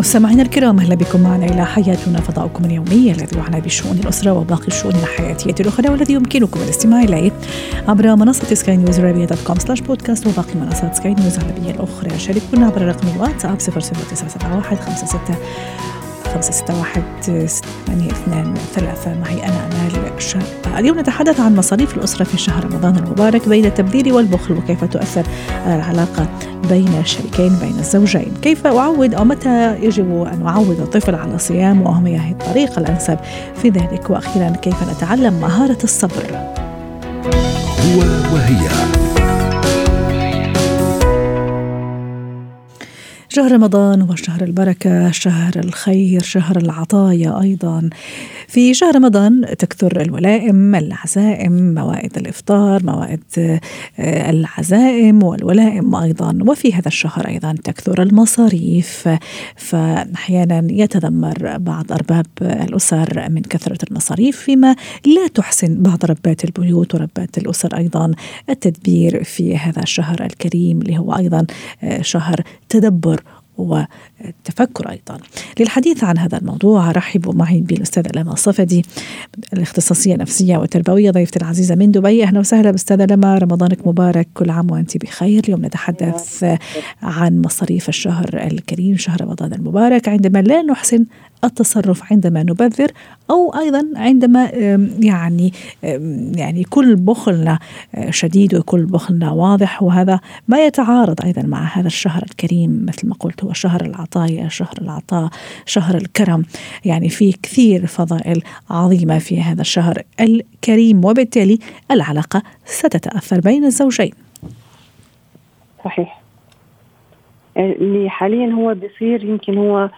مستمعينا الكرام أهلا بكم معنا إلى حياتنا فضاؤكم اليومي الذي يعنى بشؤون الأسرة وباقي الشؤون الحياتية الأخرى والذي يمكنكم الاستماع إليه عبر منصة سكاي نيوز عربية dot com slash podcast وباقي منصات سكاي نيوز العربية الأخرى. شاركونا عبر رقم الواتساب 00971 56 خمسة ستة واحد ثمانية اثنان ثلاثة. معي أنا أمال شاب اليوم نتحدث عن مصاريف الأسرة في شهر رمضان المبارك بين التبذير والبخل وكيف تؤثر العلاقة بين الشريكين بين الزوجين. كيف أعود أو متى يجب أن أعود الطفل على صيام وما هي الطريقة الأنسب في ذلك؟ وأخيرا كيف نتعلم مهارة الصبر؟ هو وهي. شهر رمضان هو شهر البركة شهر الخير شهر العطايا أيضا. في شهر رمضان تكثر الولائم العزائم موائد الإفطار موائد آه، العزائم والولائم أيضا. وفي هذا الشهر أيضا تكثر المصاريف. فأحيانا يتذمر بعض أرباب الأسر من كثرة المصاريف فيما لا تحسن بعض ربات البيوت وربات الأسر أيضا. التدبير في هذا الشهر الكريم اللي هو أيضا آه، شهر تدبر والتفكر أيضا. للحديث عن هذا الموضوع أرحب معي بالأستاذة لما الصفدي الاختصاصية النفسية والتربوية ضيفتي العزيزة من دبي. أهلا وسهلا بأستاذة لما رمضانك مبارك كل عام وأنت بخير. اليوم نتحدث عن مصاريف الشهر الكريم شهر رمضان المبارك. عندما لا نحسن التصرف عندما نبذر أو أيضا عندما يعني يعني كل بخلنا آه، شديد وكل بخلنا واضح. وهذا ما يتعارض أيضا مع هذا الشهر الكريم مثل ما قلت هو شهر العطايا شهر العطاء شهر الكرم. يعني في كثير فضائل عظيمة في هذا الشهر الكريم وبالتالي العلاقة ستتأثر بين الزوجين. صحيح. اللي حاليا هو بيصير يمكن هو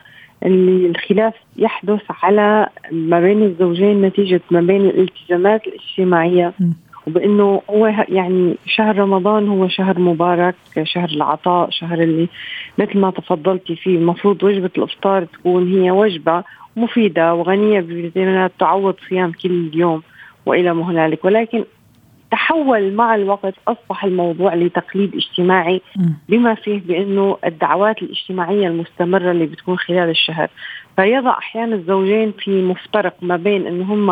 اللي الخلاف يحدث على ما بين الزوجين نتيجة ما بين الالتزامات الاجتماعية. وبإنه هو يعني شهر رمضان هو شهر مبارك شهر العطاء شهر اللي مثل ما تفضلتي فيه المفروض وجبة الإفطار تكون هي وجبة مفيدة وغنية بفيتامينات تعوض صيام كل يوم وإلى ما هنالك. ولكن تحول مع الوقت أصبح الموضوع لتقليد اجتماعي بما فيه بأنه الدعوات الاجتماعية المستمرة اللي بتكون خلال الشهر. فيضع أحيانا الزوجين في مفترق ما بين إنه هم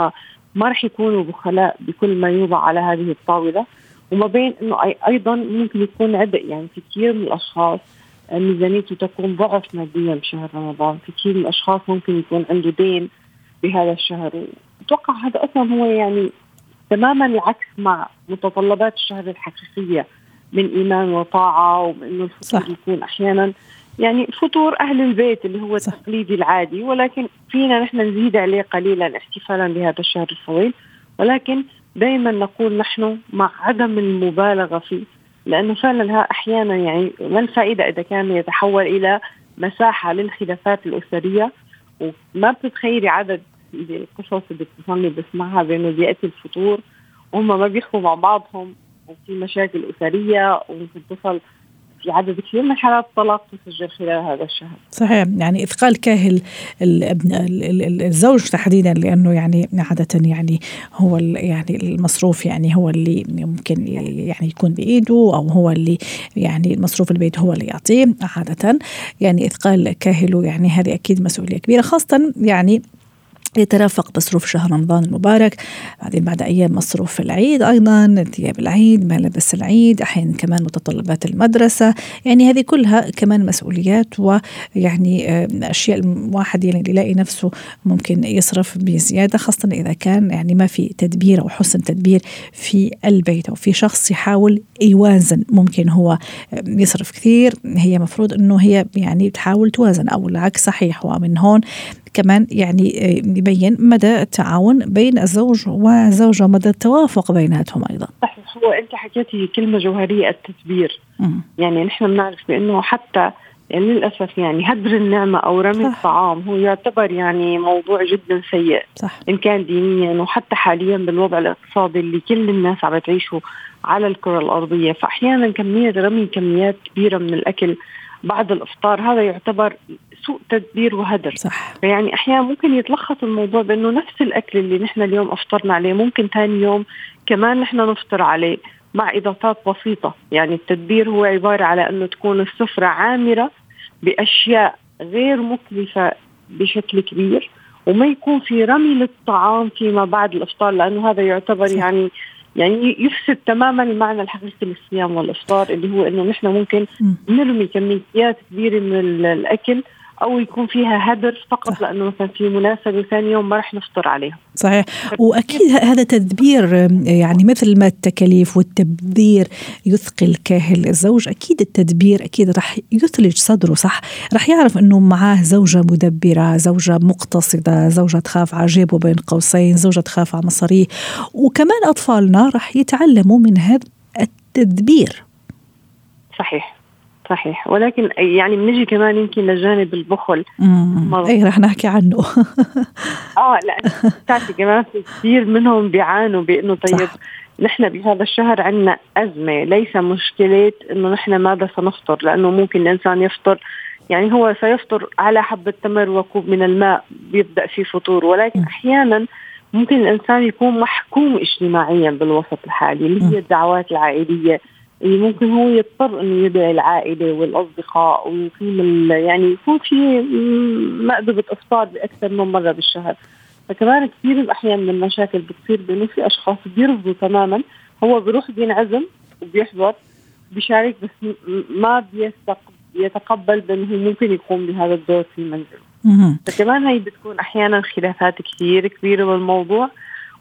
ما رح يكونوا بخلاء بكل ما يوضع على هذه الطاولة وما بين إنه أيضا ممكن يكون عبء. يعني في كثير من الأشخاص ميزانيته تكون ضعف ماديا بشهر رمضان، في كثير من الأشخاص ممكن يكون عنده دين بهذا الشهر، أتوقع هذا أصلا هو يعني تماما العكس مع متطلبات الشهر الحقيقية من إيمان وطاعة وإنه الفطور يكون أحيانا يعني فطور أهل البيت اللي هو صح. التقليدي العادي ولكن فينا نحن نزيد عليه قليلا احتفالا بهذا الشهر الطويل ولكن دائما نقول نحن مع عدم المبالغة فيه لأنه فعلا أحيانا يعني ما الفائدة إذا كان يتحول إلى مساحة للخلافات الأسرية؟ وما بتتخيلي عدد القصص اللي بتصلي بسمعها بانه بياتي الفطور وهم ما بيحكوا مع بعضهم وفي مشاكل اسريه وممكن تصل في عدد كثير من حالات الطلاق تسجل خلال هذا الشهر. صحيح يعني إثقال كاهل الزوج تحديدا لأنه يعني عادة يعني هو يعني المصروف يعني هو اللي ممكن يعني يكون بإيده أو هو اللي يعني مصروف البيت هو اللي يعطيه عادة يعني إثقال كاهله يعني هذه أكيد مسؤولية كبيرة خاصة يعني يترافق مصروف شهر رمضان المبارك بعدين بعد أيام مصروف العيد أيضا ثياب العيد ملابس العيد أحيانا كمان متطلبات المدرسة. يعني هذه كلها كمان مسؤوليات ويعني أشياء الواحد يعني يلاقي نفسه ممكن يصرف بزيادة خاصة إذا كان يعني ما في تدبير أو حسن تدبير في البيت أو في شخص يحاول يوازن. ممكن هو يصرف كثير هي مفروض أنه هي يعني تحاول توازن أو العكس صحيح ومن هون كمان يعني آه، يبين مدى التعاون بين الزوج والزوجة ومدى التوافق بيناتهم أيضا صحيح هو أنت حكيتي كلمة جوهرية التدبير م. يعني نحن بنعرف بأنه حتى يعني للأسف يعني هدر النعمة أو رمي صح. الطعام هو يعتبر يعني موضوع جدا سيء صح. إن كان دينيا وحتى حاليا بالوضع الاقتصادي اللي كل الناس عم تعيشه على الكرة الأرضية فاحيانا كمية رمي كميات كبيرة من الأكل بعد الإفطار هذا يعتبر سوء تدبير وهدر. صح. يعني أحيانا ممكن يتلخص الموضوع بأنه نفس الأكل اللي نحن اليوم أفطرنا عليه ممكن ثاني يوم كمان نحن نفطر عليه مع إضافات بسيطة. يعني التدبير هو عبارة على أنه تكون السفرة عامرة بأشياء غير مكلفة بشكل كبير وما يكون في رمي للطعام فيما بعد الإفطار لأنه هذا يعتبر صح. يعني يعني يفسد تماما المعنى الحقيقي للصيام والإفطار اللي هو أنه نحن ممكن نرمي كميات كبيرة من الأكل أو يكون فيها هدر فقط صح. لأنه مثلا في مناسبة ثاني يوم ما رح نفطر عليها. صحيح. وأكيد هذا تدبير يعني مثل ما التكاليف والتبذير يثقل كاهل الزوج أكيد التدبير أكيد رح يثلج صدره صح؟ رح يعرف إنه معاه زوجة مدبرة زوجة مقتصدة زوجة تخاف على جيبه بين قوسين زوجة تخاف على مصاريه. وكمان أطفالنا رح يتعلموا من هذا التدبير. صحيح. صحيح. ولكن يعني بنجي كمان يمكن لجانب البخل. اي رح نحكي عنه. آه لا بتعرفي كمان في كثير منهم بيعانوا بأنه طيب صح. نحن بهذا الشهر عندنا أزمة. ليس مشكلة إنه نحن ماذا سنفطر لأنه ممكن الإنسان يفطر. يعني هو سيفطر على حبة تمر وكوب من الماء بيبدأ في فطور. ولكن أحيانا ممكن الإنسان يكون محكوم اجتماعيا بالوسط الحالي اللي هي الدعوات العائلية ممكن هو يضطر إنه يدعي العائلة والأصدقاء ويقيم يعني يكون في مأدبة افطار بأكثر من مرة بالشهر. فكمان كثير الأحيان من المشاكل بتصير بإنه في أشخاص بيرفضوا تماما هو بيروح بينعزم وبيحضر بيشارك بس ما بيتقبل بإنه ممكن يقوم بهذا الدور في المنزل. فكمان هي بتكون أحيانا خلافات كثير كبيرة بالموضوع.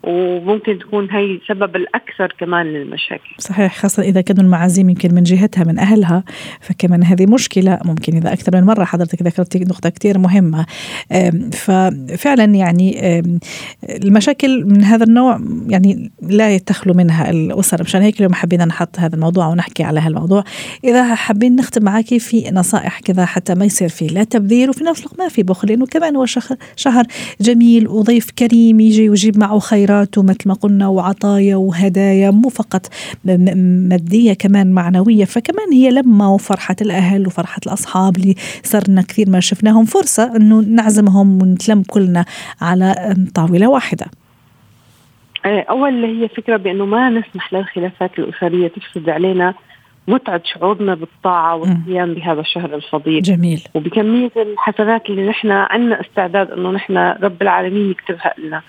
وممكن تكون هي سبب الأكثر كمان للمشاكل. صحيح خاصة إذا كانوا المعازيم يمكن من جهتها من أهلها فكمان هذه مشكلة ممكن إذا أكثر من مرة حضرتك ذكرتي نقطة كثير مهمة. ففعلا يعني المشاكل من هذا النوع يعني لا يتخلو منها الأسر. مشان هيك اليوم حبينا نحط هذا الموضوع ونحكي على هالموضوع. إذا حابين نختم معاكي في نصائح كذا حتى ما يصير فيه لا تبذير وفي نفس الوقت ما في بخل لأنه كمان هو شهر جميل وضيف كريم يجي ويجيب معه خير خيرات ومثل ما قلنا وعطايا وهدايا مو فقط مادية كمان معنوية. فكمان هي لمة وفرحة الأهل وفرحة الأصحاب اللي صرنا كثير ما شفناهم فرصة أنه نعزمهم ونتلم كلنا على طاولة واحدة. إيه، أول هي فكرة بأنه ما نسمح للخلافات الأسرية تفسد علينا متعة شعورنا بالطاعة والقيام بهذا الشهر الفضيل. جميل. وبكمية الحسنات اللي نحن عندنا استعداد أنه نحن رب العالمين يكتبها لنا.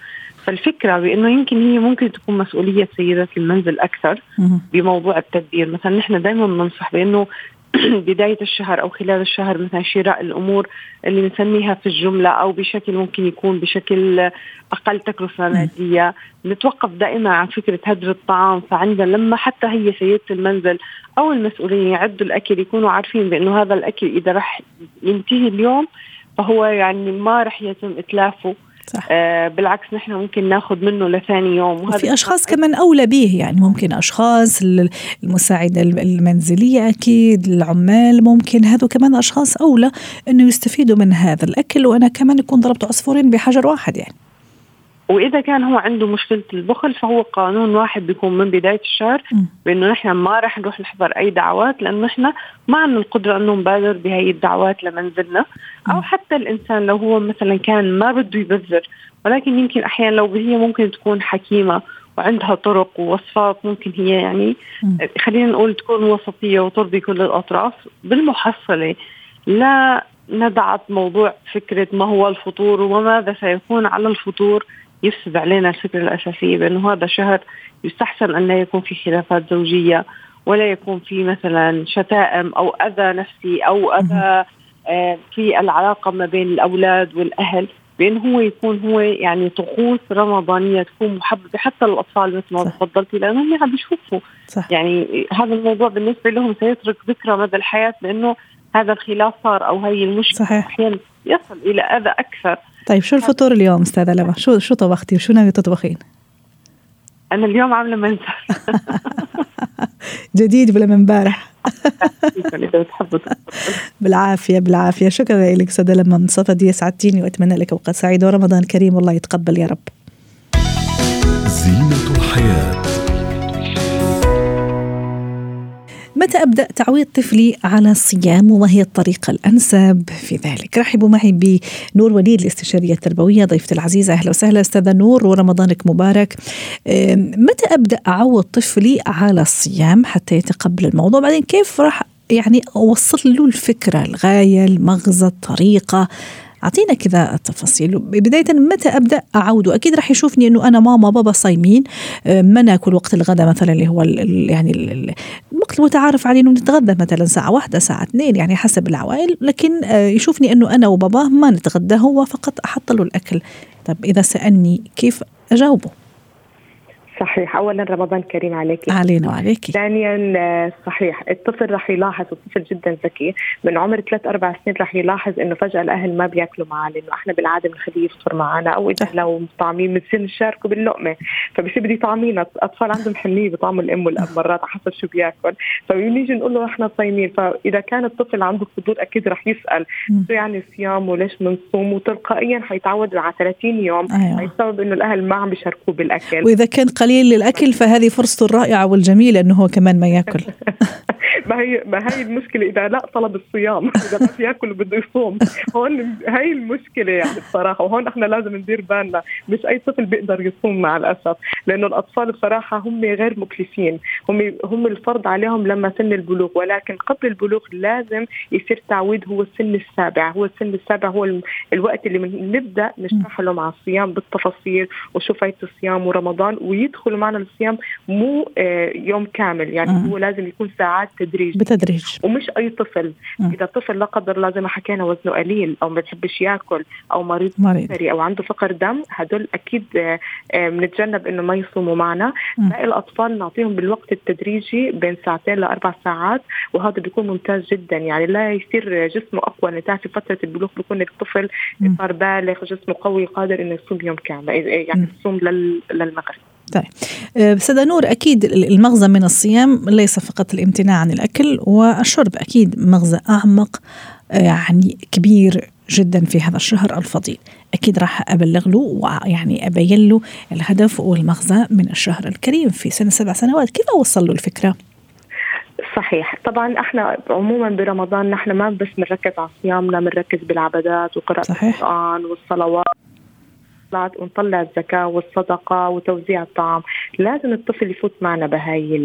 فالفكرة بإنه يمكن هي ممكن تكون مسؤولية سيدات المنزل أكثر بموضوع التدبير. مثلا نحن دائما بننصح بإنه بداية الشهر أو خلال الشهر مثلا شراء الأمور اللي بنسميها في الجملة أو بشكل ممكن يكون بشكل أقل تكلفة مادية. نتوقف دائما عن فكرة هدر الطعام. فعندنا لما حتى هي سيدة المنزل أو المسؤولين يعدوا الأكل يكونوا عارفين بأنه هذا الأكل إذا راح ينتهي اليوم فهو يعني ما راح يتم إتلافه. صح. آه بالعكس نحن ممكن ناخذ منه لثاني يوم وفي أشخاص كمان أولى به يعني ممكن أشخاص المساعدة المنزلية أكيد العمال ممكن هذو كمان أشخاص أولى إنه يستفيدوا من هذا الأكل وأنا كمان يكون ضربت عصفورين بحجر واحد يعني وإذا كان هو عنده مشكلة البخل فهو قانون واحد بيكون من بداية الشهر بإنه نحن ما راح نروح نحضر أي دعوات لأنه نحن ما عندنا القدرة إنه نبادر بهي الدعوات لمنزلنا. أو حتى الإنسان لو هو مثلا كان ما بده يبذر ولكن يمكن أحيانا لو هي ممكن تكون حكيمة وعندها طرق ووصفات ممكن هي يعني خلينا نقول تكون وسطيه وترضي كل الأطراف بالمحصلة لا ندعت موضوع فكرة ما هو الفطور وماذا سيكون على الفطور. يفسد علينا الفكرة الأساسية بأنه هذا شهر يستحسن أن لا يكون في خلافات زوجية ولا يكون في مثلا شتائم أو أذى نفسي أو أذى آه، في العلاقة ما بين الأولاد والأهل بأن هو يكون هو يعني طقوس رمضانية تكون محببة حتى للأطفال مثل ما تفضلتي لأنهم عم بيشوفوا صح. يعني هذا الموضوع بالنسبة لهم سيترك ذكرى مدى الحياة لأنه هذا الخلاف صار أو هي المشكلة صحيح. أحيانا يصل إلى أذى أكثر طيب شو الفطور اليوم أستاذة لما شو شو طبختي وشو ناوية تطبخين؟ أنا اليوم عاملة منسف جديد ولا من امبارح. بالعافية بالعافية. شكرا لك أستاذة لما من صفدي سعدتيني وأتمنى لك اوقات سعيدة ورمضان كريم والله يتقبل يا رب. متى أبدأ تعويض طفلي على الصيام وما هي الطريقة الأنسب في ذلك؟ رحبوا معي بنور وليد الاستشارية التربوية ضيفتي العزيزة أهلا وسهلا أستاذة نور ورمضانك مبارك. متى أبدأ أعوض طفلي على الصيام حتى يتقبل الموضوع؟ بعدين كيف راح يعني أوصل له الفكرة الغاية المغزى الطريقة؟ أعطينا كذا التفاصيل بداية متى أبدأ اعوده أكيد راح يشوفني إنه أنا ماما بابا صايمين. آه، ما ناكل وقت الغداء مثلا اللي هو يعني الوقت المتعارف عليه إنه نتغدى مثلا ساعة واحدة ساعة اثنين يعني حسب العوائل. لكن آه، يشوفني إنه أنا وباباه ما نتغدى هو فقط أحط له الأكل. طب إذا سألني كيف أجاوبه؟ صحيح. اولا رمضان كريم عليك. علينا وعليك. ثانيا آه، صحيح. الطفل رح يلاحظ الطفل جدا ذكي من عمر ثلاث أربع سنين رح يلاحظ إنه فجأة الأهل ما بياكلوا معاه لأنه إحنا بالعادة بنخليه يفطر معنا أو إذا لو طعمين بنصير نشاركه باللقمه فبصير بدي طعمين الاطفال عندهم حنية بطعم الأم والأب مرات على حسب شو بياكل. فبنيجي نقول له إحنا صايمين. فإذا كان الطفل عنده فضول أكيد رح يسأل شو يعني صيام وليش بنصوم وتلقائيا حيتعود على 30 يوم. أيوة. بسبب إنه الأهل ما عم بيشاركوه بالأكل. وإذا كان قليل قليل للأكل فهذه فرصته الرائعة والجميلة إنه هو كمان ما يأكل. ما هي ما هي المشكلة إذا لا طلب الصيام إذا ما في يأكل بده يصوم. هون هي المشكلة يعني بصراحة وهون إحنا لازم ندير بالنا. مش أي طفل بيقدر يصوم مع الأسف لأنه الأطفال بصراحة هم غير مكلفين. هم هم الفرض عليهم لما سن البلوغ ولكن قبل البلوغ لازم يصير تعويض هو السن السابع. هو السن السابع هو الوقت اللي نبدأ نشرح لهم على الصيام بالتفاصيل وشو فايده الصيام ورمضان ويدخلوا معنا الصيام مو آه، يوم كامل. يعني هو لازم يكون ساعات بتدريج بتدريج ومش أي طفل. م. إذا طفل لا قدر الله زي ما حكينا وزنه قليل أو ما بيحبش يأكل أو مريض سكري أو عنده فقر دم هدول أكيد بنتجنب إنه ما يصوموا معنا. باقي الأطفال نعطيهم بالوقت التدريجي بين ساعتين لاربع ساعات وهذا بيكون ممتاز جدا. يعني لا يصير جسمه أقوى. لأن في فترة البلوغ بيكون الطفل صار بالغ جسمه قوي قادر إنه يصوم يوم كامل يعني يصوم للمغرب. طيب سيدة نور أكيد المغزى من الصيام ليس فقط الامتناع عن الأكل والشرب أكيد مغزى أعمق آه، يعني كبير جدا في هذا الشهر الفضيل أكيد راح أبلغ له ويعني أبين له الهدف والمغزى من الشهر الكريم في سن سبع سنوات كيف أوصل له الفكرة؟ صحيح طبعا إحنا عموما برمضان نحن ما بس بنركز على صيامنا بنركز بالعبادات وقراءة. القرآن والصلوات ونطلع الزكاة والصدقة وتوزيع الطعام. لازم الطفل يفوت معنا بهاي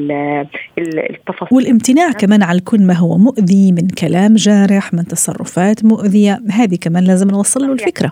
التفاصيل. والامتناع كمان على كل ما هو مؤذي من كلام جارح من تصرفات مؤذية. هذه كمان لازم نوصل له الفكرة.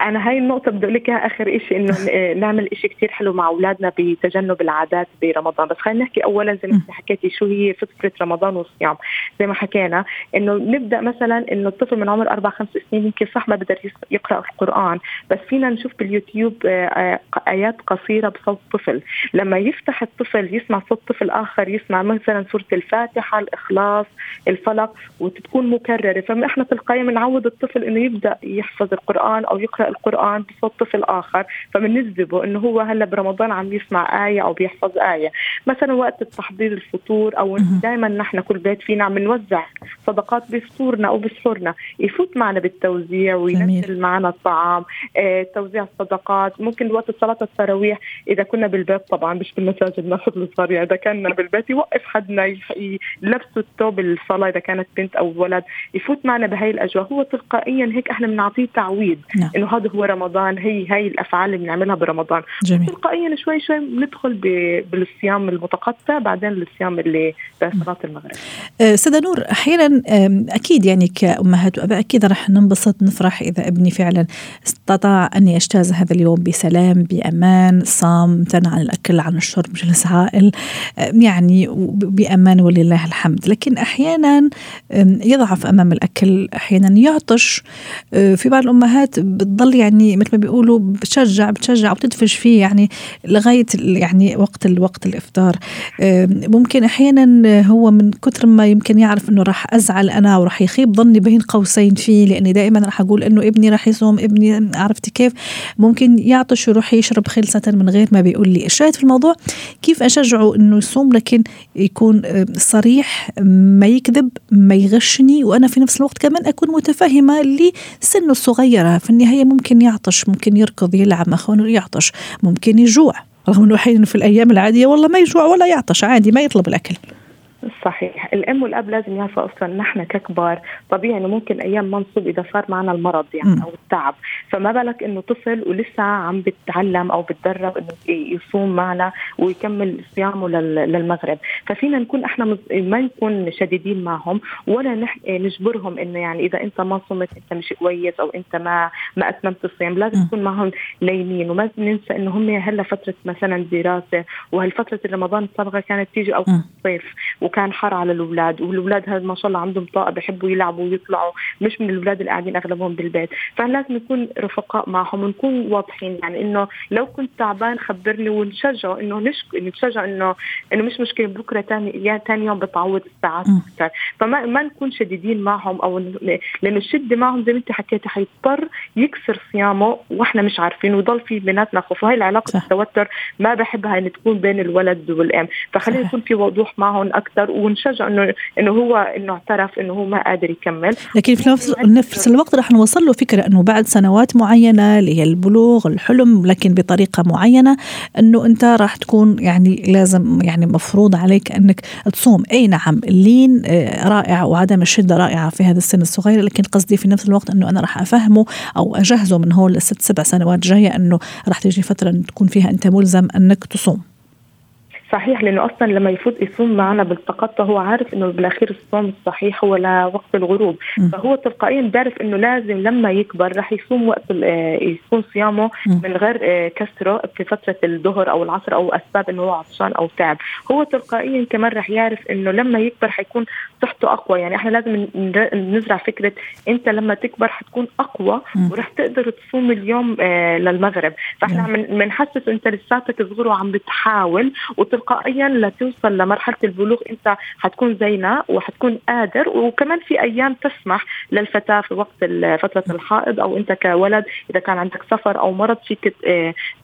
أنا هاي النقطة بدي أقول لك إياها آخر شيء إنه نعمل شيء كثير حلو مع أولادنا بتجنب العادات برمضان. بس خلينا نحكي اولا زي ما حكيتي شو هي فكرة رمضان والصيام. زي ما حكينا إنه نبدأ مثلا إنه الطفل من عمر أربع خمس سنين يمكن صح ما بيقدر يقرأ القرآن بس فينا نشوف باليوتيوب آه، آه، آيات قصيرة بصوت طفل. لما يفتح الطفل يسمع صوت طفل آخر يسمع مثلا سورة الفاتحة الإخلاص الفلق وتكون مكررة. فإحنا تلقائيا بنعود الطفل إنه يبدأ يحفظ القرآن أو يقرأ القرآن بصوت طفل آخر فبنجذبه إنه هو هلأ برمضان عم يسمع آية أو بيحفظ آية. مثلا وقت التحضير الفطور أو دائما نحن كل بيت فينا عم نوزع صدقات بفطورنا أو بسحورنا. يفوت معنا بالتوزيع وينزل معنا الطعام آه، توزيع الصدقات. ممكن وقت صلاة التراويح إذا كنا بالبيت طبعا مش بالمساجد ناخذ الصغار يعني إذا كنا بالبيت يوقف حدنا يلبسوا الثوب الصلاة إذا كانت بنت أو ولد. يفوت معنا بهاي الأجواء. هو تلقائيا هيك إحنا بنعطيه تعويض. نعم. إنه هذا هو رمضان هي هي الأفعال اللي بنعملها برمضان. جميل. تلقائيا شوي شوي بندخل بالصيام المتقطع بعدين الصيام اللي بصلاه المغرب. أه، سيدة نور أحيانا أكيد يعني كأمهات وأباء أكيد رح ننبسط نفرح إذا ابني فعلا استطاع ان يجتاز هذا اليوم بسلام بأمان صام امتنع عن الأكل عن الشرب جلس عائل يعني بأمان ولله الحمد. لكن أحيانا يضعف أمام الأكل أحيانا يعطش. أه، في بعض الأمهات بتضل بتضل يعني مثل ما بيقولوا بتشجع بتشجع وبتدفش فيه يعني لغاية يعني وقت الوقت الإفطار. ممكن أحيانا هو من كثر ما يمكن يعرف إنه راح أزعل أنا وراح يخيب ظني بين قوسين فيه لأني دائما راح أقول إنه ابني راح يصوم ابني عرفتي كيف؟ ممكن يعطش ويروح يشرب خلصه من غير ما بيقول لي. الشاهد في الموضوع كيف أشجعه إنه يصوم لكن يكون صريح ما يكذب ما يغشني وأنا في نفس الوقت كمان أكون متفهمة لسنه الصغيرة. في النهاية ممكن يعطش ممكن يركض يلعب مع يعطش ممكن يجوع. رغم إنه في الأيام العادية والله ما يجوع ولا يعطش عادي ما يطلب الأكل. صحيح. الأم والأب لازم يعرفوا أصلا نحن ككبار طبيعي إنه ممكن أيام ما نصب إذا صار معنا المرض يعني أو التعب. فما بالك إنه طفل ولسه عم بتعلم أو بتدرب إنه يصوم معنا ويكمل صيامه للمغرب. ففينا نكون إحنا ما نكون شديدين معهم ولا نجبرهم إنه يعني إذا أنت ما صمت أنت مش كويس أو أنت ما ما أتممت الصيام. لازم نكون معهم لينين وما ننسى إنه هم هلا فترة مثلا دراسة وهالفترة رمضان السابقة كانت تيجي أو الصيف وكان حر على الأولاد والأولاد هذا ما شاء الله عندهم طاقة بحبوا يلعبوا ويطلعوا مش من الأولاد اللي قاعدين أغلبهم بالبيت. فلازم نكون رفقاء معهم ونكون واضحين يعني إنه لو كنت تعبان خبرني ونشجعه إنه نشك نشجع إنه إنه مش مشكلة بكرة ثاني يا ثاني يوم بتعوض الساعات أكثر فما ما نكون شديدين معهم أو لأن الشدة معهم زي ما أنت حكيتي حيضطر يكسر صيامه وإحنا مش عارفين ويضل في بيناتنا خوف. وهي العلاقة صح. التوتر ما بحبها ان تكون بين الولد والأم. فخلينا يكون في وضوح معهم أكثر ونشجع انه إنه هو إنه اعترف إنه هو ما قادر يكمل. لكن في نفس, نفس الوقت رح نوصل له فكرة إنه بعد سنوات معينة اللي هي البلوغ الحلم لكن بطريقة معينة إنه أنت راح تكون يعني لازم يعني مفروض عليك إنك تصوم. أي نعم اللين آه، رائع وعدم الشدة رائعة في هذا السن الصغير لكن قصدي في نفس الوقت إنه أنا راح أفهمه أو أجهزه من هون لست سبع سنوات جاية إنه راح تيجي فترة تكون فيها أنت ملزم إنك تصوم. صحيح لأنه أصلا لما يفوت يصوم معنا بالتقطع هو عارف إنه بالأخير الصوم الصحيح هو لوقت الغروب م. فهو تلقائيا بيعرف إنه لازم لما يكبر راح يصوم وقت آه، يكون صيامه م. من غير آه، كسرة في فترة الظهر أو العصر أو أسباب إنه هو عطشان أو تعب هو تلقائيا كمان راح يعرف إنه لما يكبر حيكون صحته أقوى يعني إحنا لازم نزرع فكرة أنت لما تكبر حتكون أقوى م. وراح تقدر تصوم اليوم آه، للمغرب فإحنا بنحسس إنت لساتك صغير وعم بتحاول تلقائيا لتوصل لمرحلة البلوغ. انت حتكون زينا وحتكون قادر وكمان في أيام تسمح للفتاة في وقت فترة الحائض أو انت كولد إذا كان عندك سفر أو مرض فيك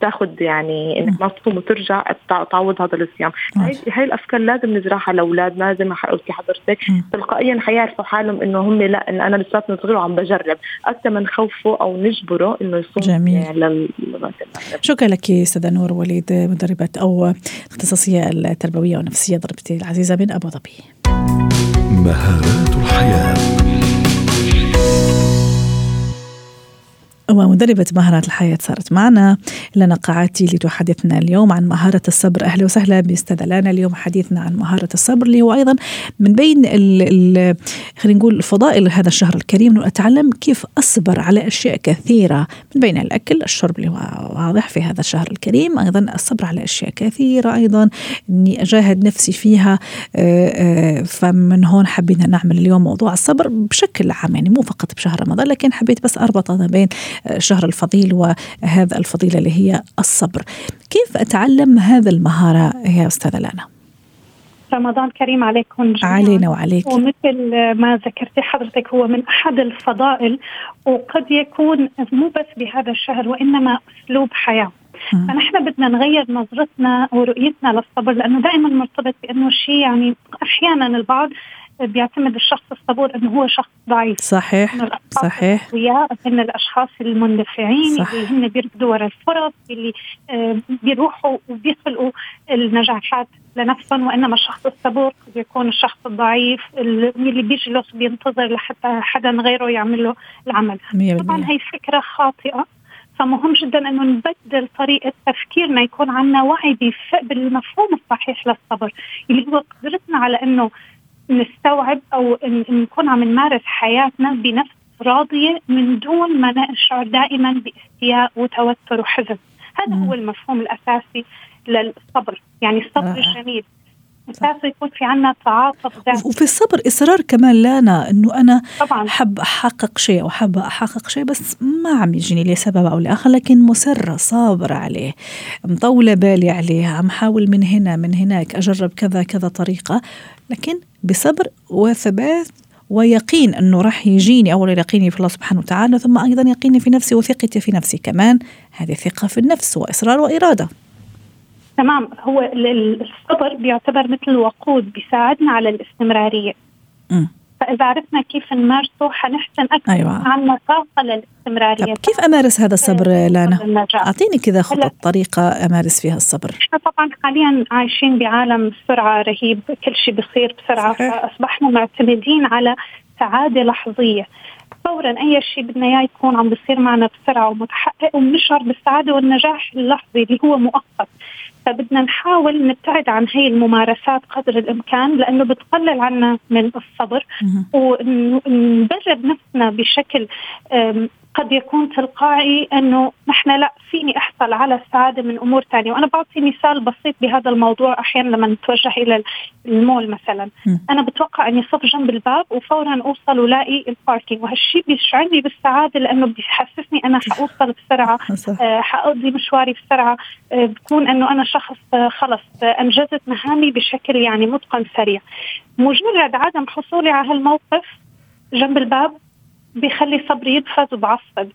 تاخذ يعني إنك ما تصوم وترجع تعوض هذا الصيام. هاي, هاي الأفكار لازم نزرعها لأولادنا زي ما قلتي حضرتك. تلقائيا حيعرفوا حالهم إنه هم لا إن أنا لساتني صغير وعم بجرب. أكثر من خوفه أو نجبره إنه يصوم جميل. لل... شكرا لك أستاذة نور وليد مدربة أو اختصاصيه التربوية التربوية والنفسية ضربتي العزيزة من أبو ظبي. مهارات الحياة. ومدربة مهارات الحياة صارت معنا. لنا قاعاتي لتحدثنا اليوم عن مهارة الصبر. أهلا وسهلا بأستاذة لانا. اليوم حديثنا عن مهارة الصبر اللي هو أيضا من بين خلينا نقول فضائل هذا الشهر الكريم. أنه أتعلم كيف أصبر على أشياء كثيرة من بين الأكل الشرب اللي هو واضح في هذا الشهر الكريم. أيضا الصبر على أشياء كثيرة أيضا. أني أجاهد نفسي فيها. آه، آه، فمن هون حبينا نعمل اليوم موضوع الصبر بشكل عام يعني مو فقط بشهر رمضان لكن حبيت بس أربط ما بين شهر الفضيل وهذا الفضيلة اللي هي الصبر. كيف أتعلم هذا المهارة يا أستاذة لانا؟ رمضان كريم عليكم جميعا. علينا وعليك. ومثل ما ذكرتي حضرتك هو من أحد الفضائل وقد يكون مو بس بهذا الشهر وإنما أسلوب حياة. فنحن بدنا نغير نظرتنا ورؤيتنا للصبر لأنه دائما مرتبط بأنه شيء يعني أحيانا البعض بيعتمد الشخص الصبور إنه هو شخص ضعيف. صحيح صحيح. من الأشخاص المندفعين صح. اللي هن بيركضوا ورا الفرص اللي آه، بيروحوا وبيخلقوا النجاحات لنفسهم وإنما الشخص الصبور قد يكون الشخص الضعيف اللي بيجلس بينتظر لحتى حدا غيره يعمل له العمل. طبعا هي فكرة خاطئة. فمهم جدا إنه نبدل طريقة تفكيرنا يكون عندنا وعي بالمفهوم الصحيح للصبر اللي هو قدرتنا على إنه نستوعب أو نكون عم نمارس حياتنا بنفس راضية من دون ما نشعر دائما باستياء وتوتر وحزن. هذا هو المفهوم الأساسي للصبر. يعني الصبر الجميل اساسه يكون في عنا تعاطف وفي الصبر إصرار كمان لانا إنه أنا طبعا. حب أحقق شيء أو حابه أحقق شيء بس ما عم يجيني لسبب أو لآخر لكن مسره صابرة عليه مطولة بالي عليه عم حاول من هنا من هناك أجرب كذا كذا طريقة لكن بصبر وثبات ويقين إنه راح يجيني أول يقيني في الله سبحانه وتعالى ثم أيضا يقيني في نفسي وثقتي في نفسي كمان. هذه ثقة في النفس وإصرار وإرادة. تمام هو الصبر بيعتبر مثل وقود بيساعدنا على الاستمرارية م. فإذا عرفنا كيف نمارسه حنحسن أكثر أيوة. عنا طاقه للاستمراريه كيف أمارس هذا الصبر لانا؟ أعطيني كذا خطط طريقة أمارس فيها الصبر إحنا طبعا حاليا عايشين بعالم سرعة رهيب كل شيء بصير بسرعة صحيح. فأصبحنا معتمدين على سعاده لحظية فورا أي شيء بدنا إياه يكون عم بيصير معنا بسرعة ومتحقق وبنشعر بالسعادة والنجاح اللحظي اللي هو مؤقت. فبدنا نحاول نبتعد عن هي الممارسات قدر الإمكان لأنه بتقلل عنا من الصبر ونبرر نفسنا بشكل قد يكون تلقائي أنه نحن لا فيني أحصل على السعادة من أمور ثانية وأنا بعطي مثال بسيط بهذا الموضوع أحيانا لما نتوجه إلى المول مثلا. م. أنا بتوقع أني صف جنب الباب وفورا أوصل ولاقي الباركينج وهالشيء بيشعرني بالسعادة لأنه بيحسسني أنا حاوصل بسرعة آه حأقضي مشواري بسرعة. آه بكون أنه أنا شخص آه خلص آه أنجزت مهامي بشكل يعني متقن سريع. مجرد عدم حصولي على هالموقف جنب الباب بيخلي صبري يدفز وبعصب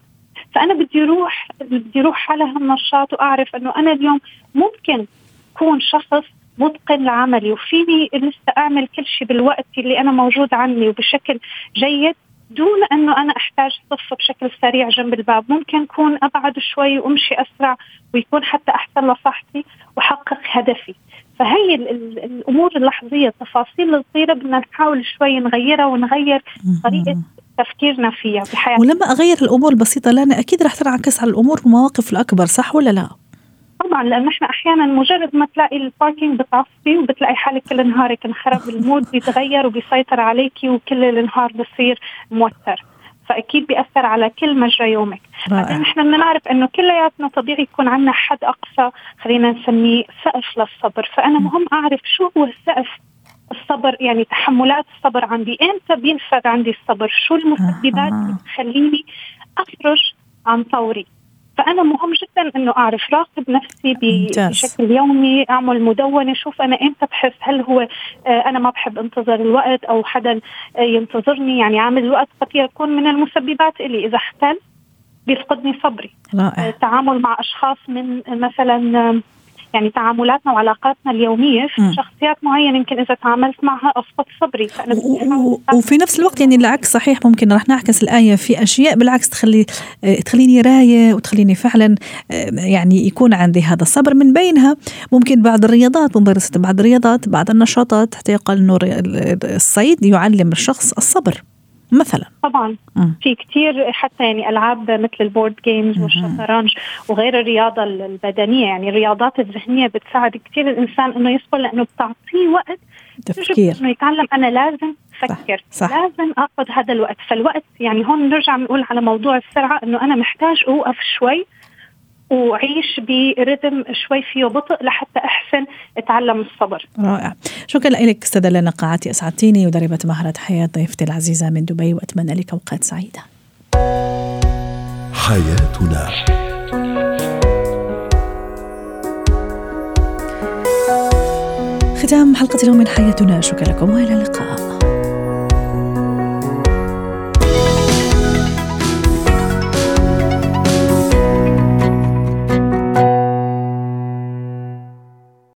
فأنا بدي أروح بدي أروح على هالنشاط وأعرف إنه أنا اليوم ممكن أكون شخص متقن لعملي وفيني لسه أعمل كل شيء بالوقت اللي أنا موجود عني وبشكل جيد دون إنه أنا أحتاج صف بشكل سريع جنب الباب. ممكن أكون أبعد شوي وأمشي أسرع ويكون حتى أحسن لصحتي وأحقق هدفي. فهي الأمور اللحظية التفاصيل الصغيرة بدنا نحاول شوي نغيرها ونغير طريقة تفكيرنا فيها بحياتنا ولما أغير الأمور البسيطة لنا أكيد رح تنعكس على الأمور والمواقف الأكبر صح ولا لا؟ طبعا لأنه إحنا أحيانا مجرد ما تلاقي ال parking بتصفي وبتلاقي حالك كل نهارك انخرب ال mood بيتغير وبيسيطر عليكي وكل النهار بصير موتر. فأكيد بيأثر على كل مجرى يومك. بعدين إحنا بنعرف إنه كلياتنا طبيعي يكون عندنا حد أقصى خلينا نسميه سقف للصبر. فأنا مهم أعرف شو هو السقف الصبر يعني تحملات الصبر عندي. إمتى بينفذ عندي الصبر؟ شو المسببات اللي بتخليني اخرج عن طوري؟ فأنا مهم جدا إنه أعرف راقب نفسي بشكل يومي أعمل مدونة شوف أنا إمتى بحس هل هو آه، أنا ما بحب انتظر الوقت أو حدا آه، ينتظرني. يعني عامل الوقت قد يكون من المسببات اللي إذا اختل بيفقدني صبري. رائع. التعامل آه، مع أشخاص من مثلا يعني تعاملاتنا وعلاقاتنا اليومية في م. شخصيات معينة يمكن إذا تعاملت معها أفقد صبري. فأنا وفي نفس الوقت يعني العكس صحيح ممكن رح نعكس الآية في أشياء بالعكس تخلي آه، تخليني راية وتخليني فعلا آه، يعني يكون عندي هذا الصبر. من بينها ممكن بعض الرياضات ممارسة بعض الرياضات بعض النشاطات حتى يقال إنه الصيد يعلم الشخص الصبر. مثلا طبعا م. في كثير حتى يعني ألعاب مثل ال board games والشطرنج وغير الرياضة البدنية يعني الرياضات الذهنية بتساعد كثير الإنسان إنه يصبر لأنه بتعطيه وقت تفكير إنه يتعلم أنا لازم أفكر صح. صح. لازم آخذ هذا الوقت فالوقت يعني هون نرجع نقول على موضوع السرعة إنه أنا محتاج أوقف شوي وعيش برتم شوي فيه بطء لحتى أحسن أتعلم الصبر. رائع، شكرا لك أستاذة لنا قاعتي أسعدتيني مدربه مهارة حياة ضيفتي العزيزة من دبي وأتمنى لك أوقات سعيدة. حياتنا ختام حلقة اليوم من حياتنا شكرا لكم وإلى اللقاء.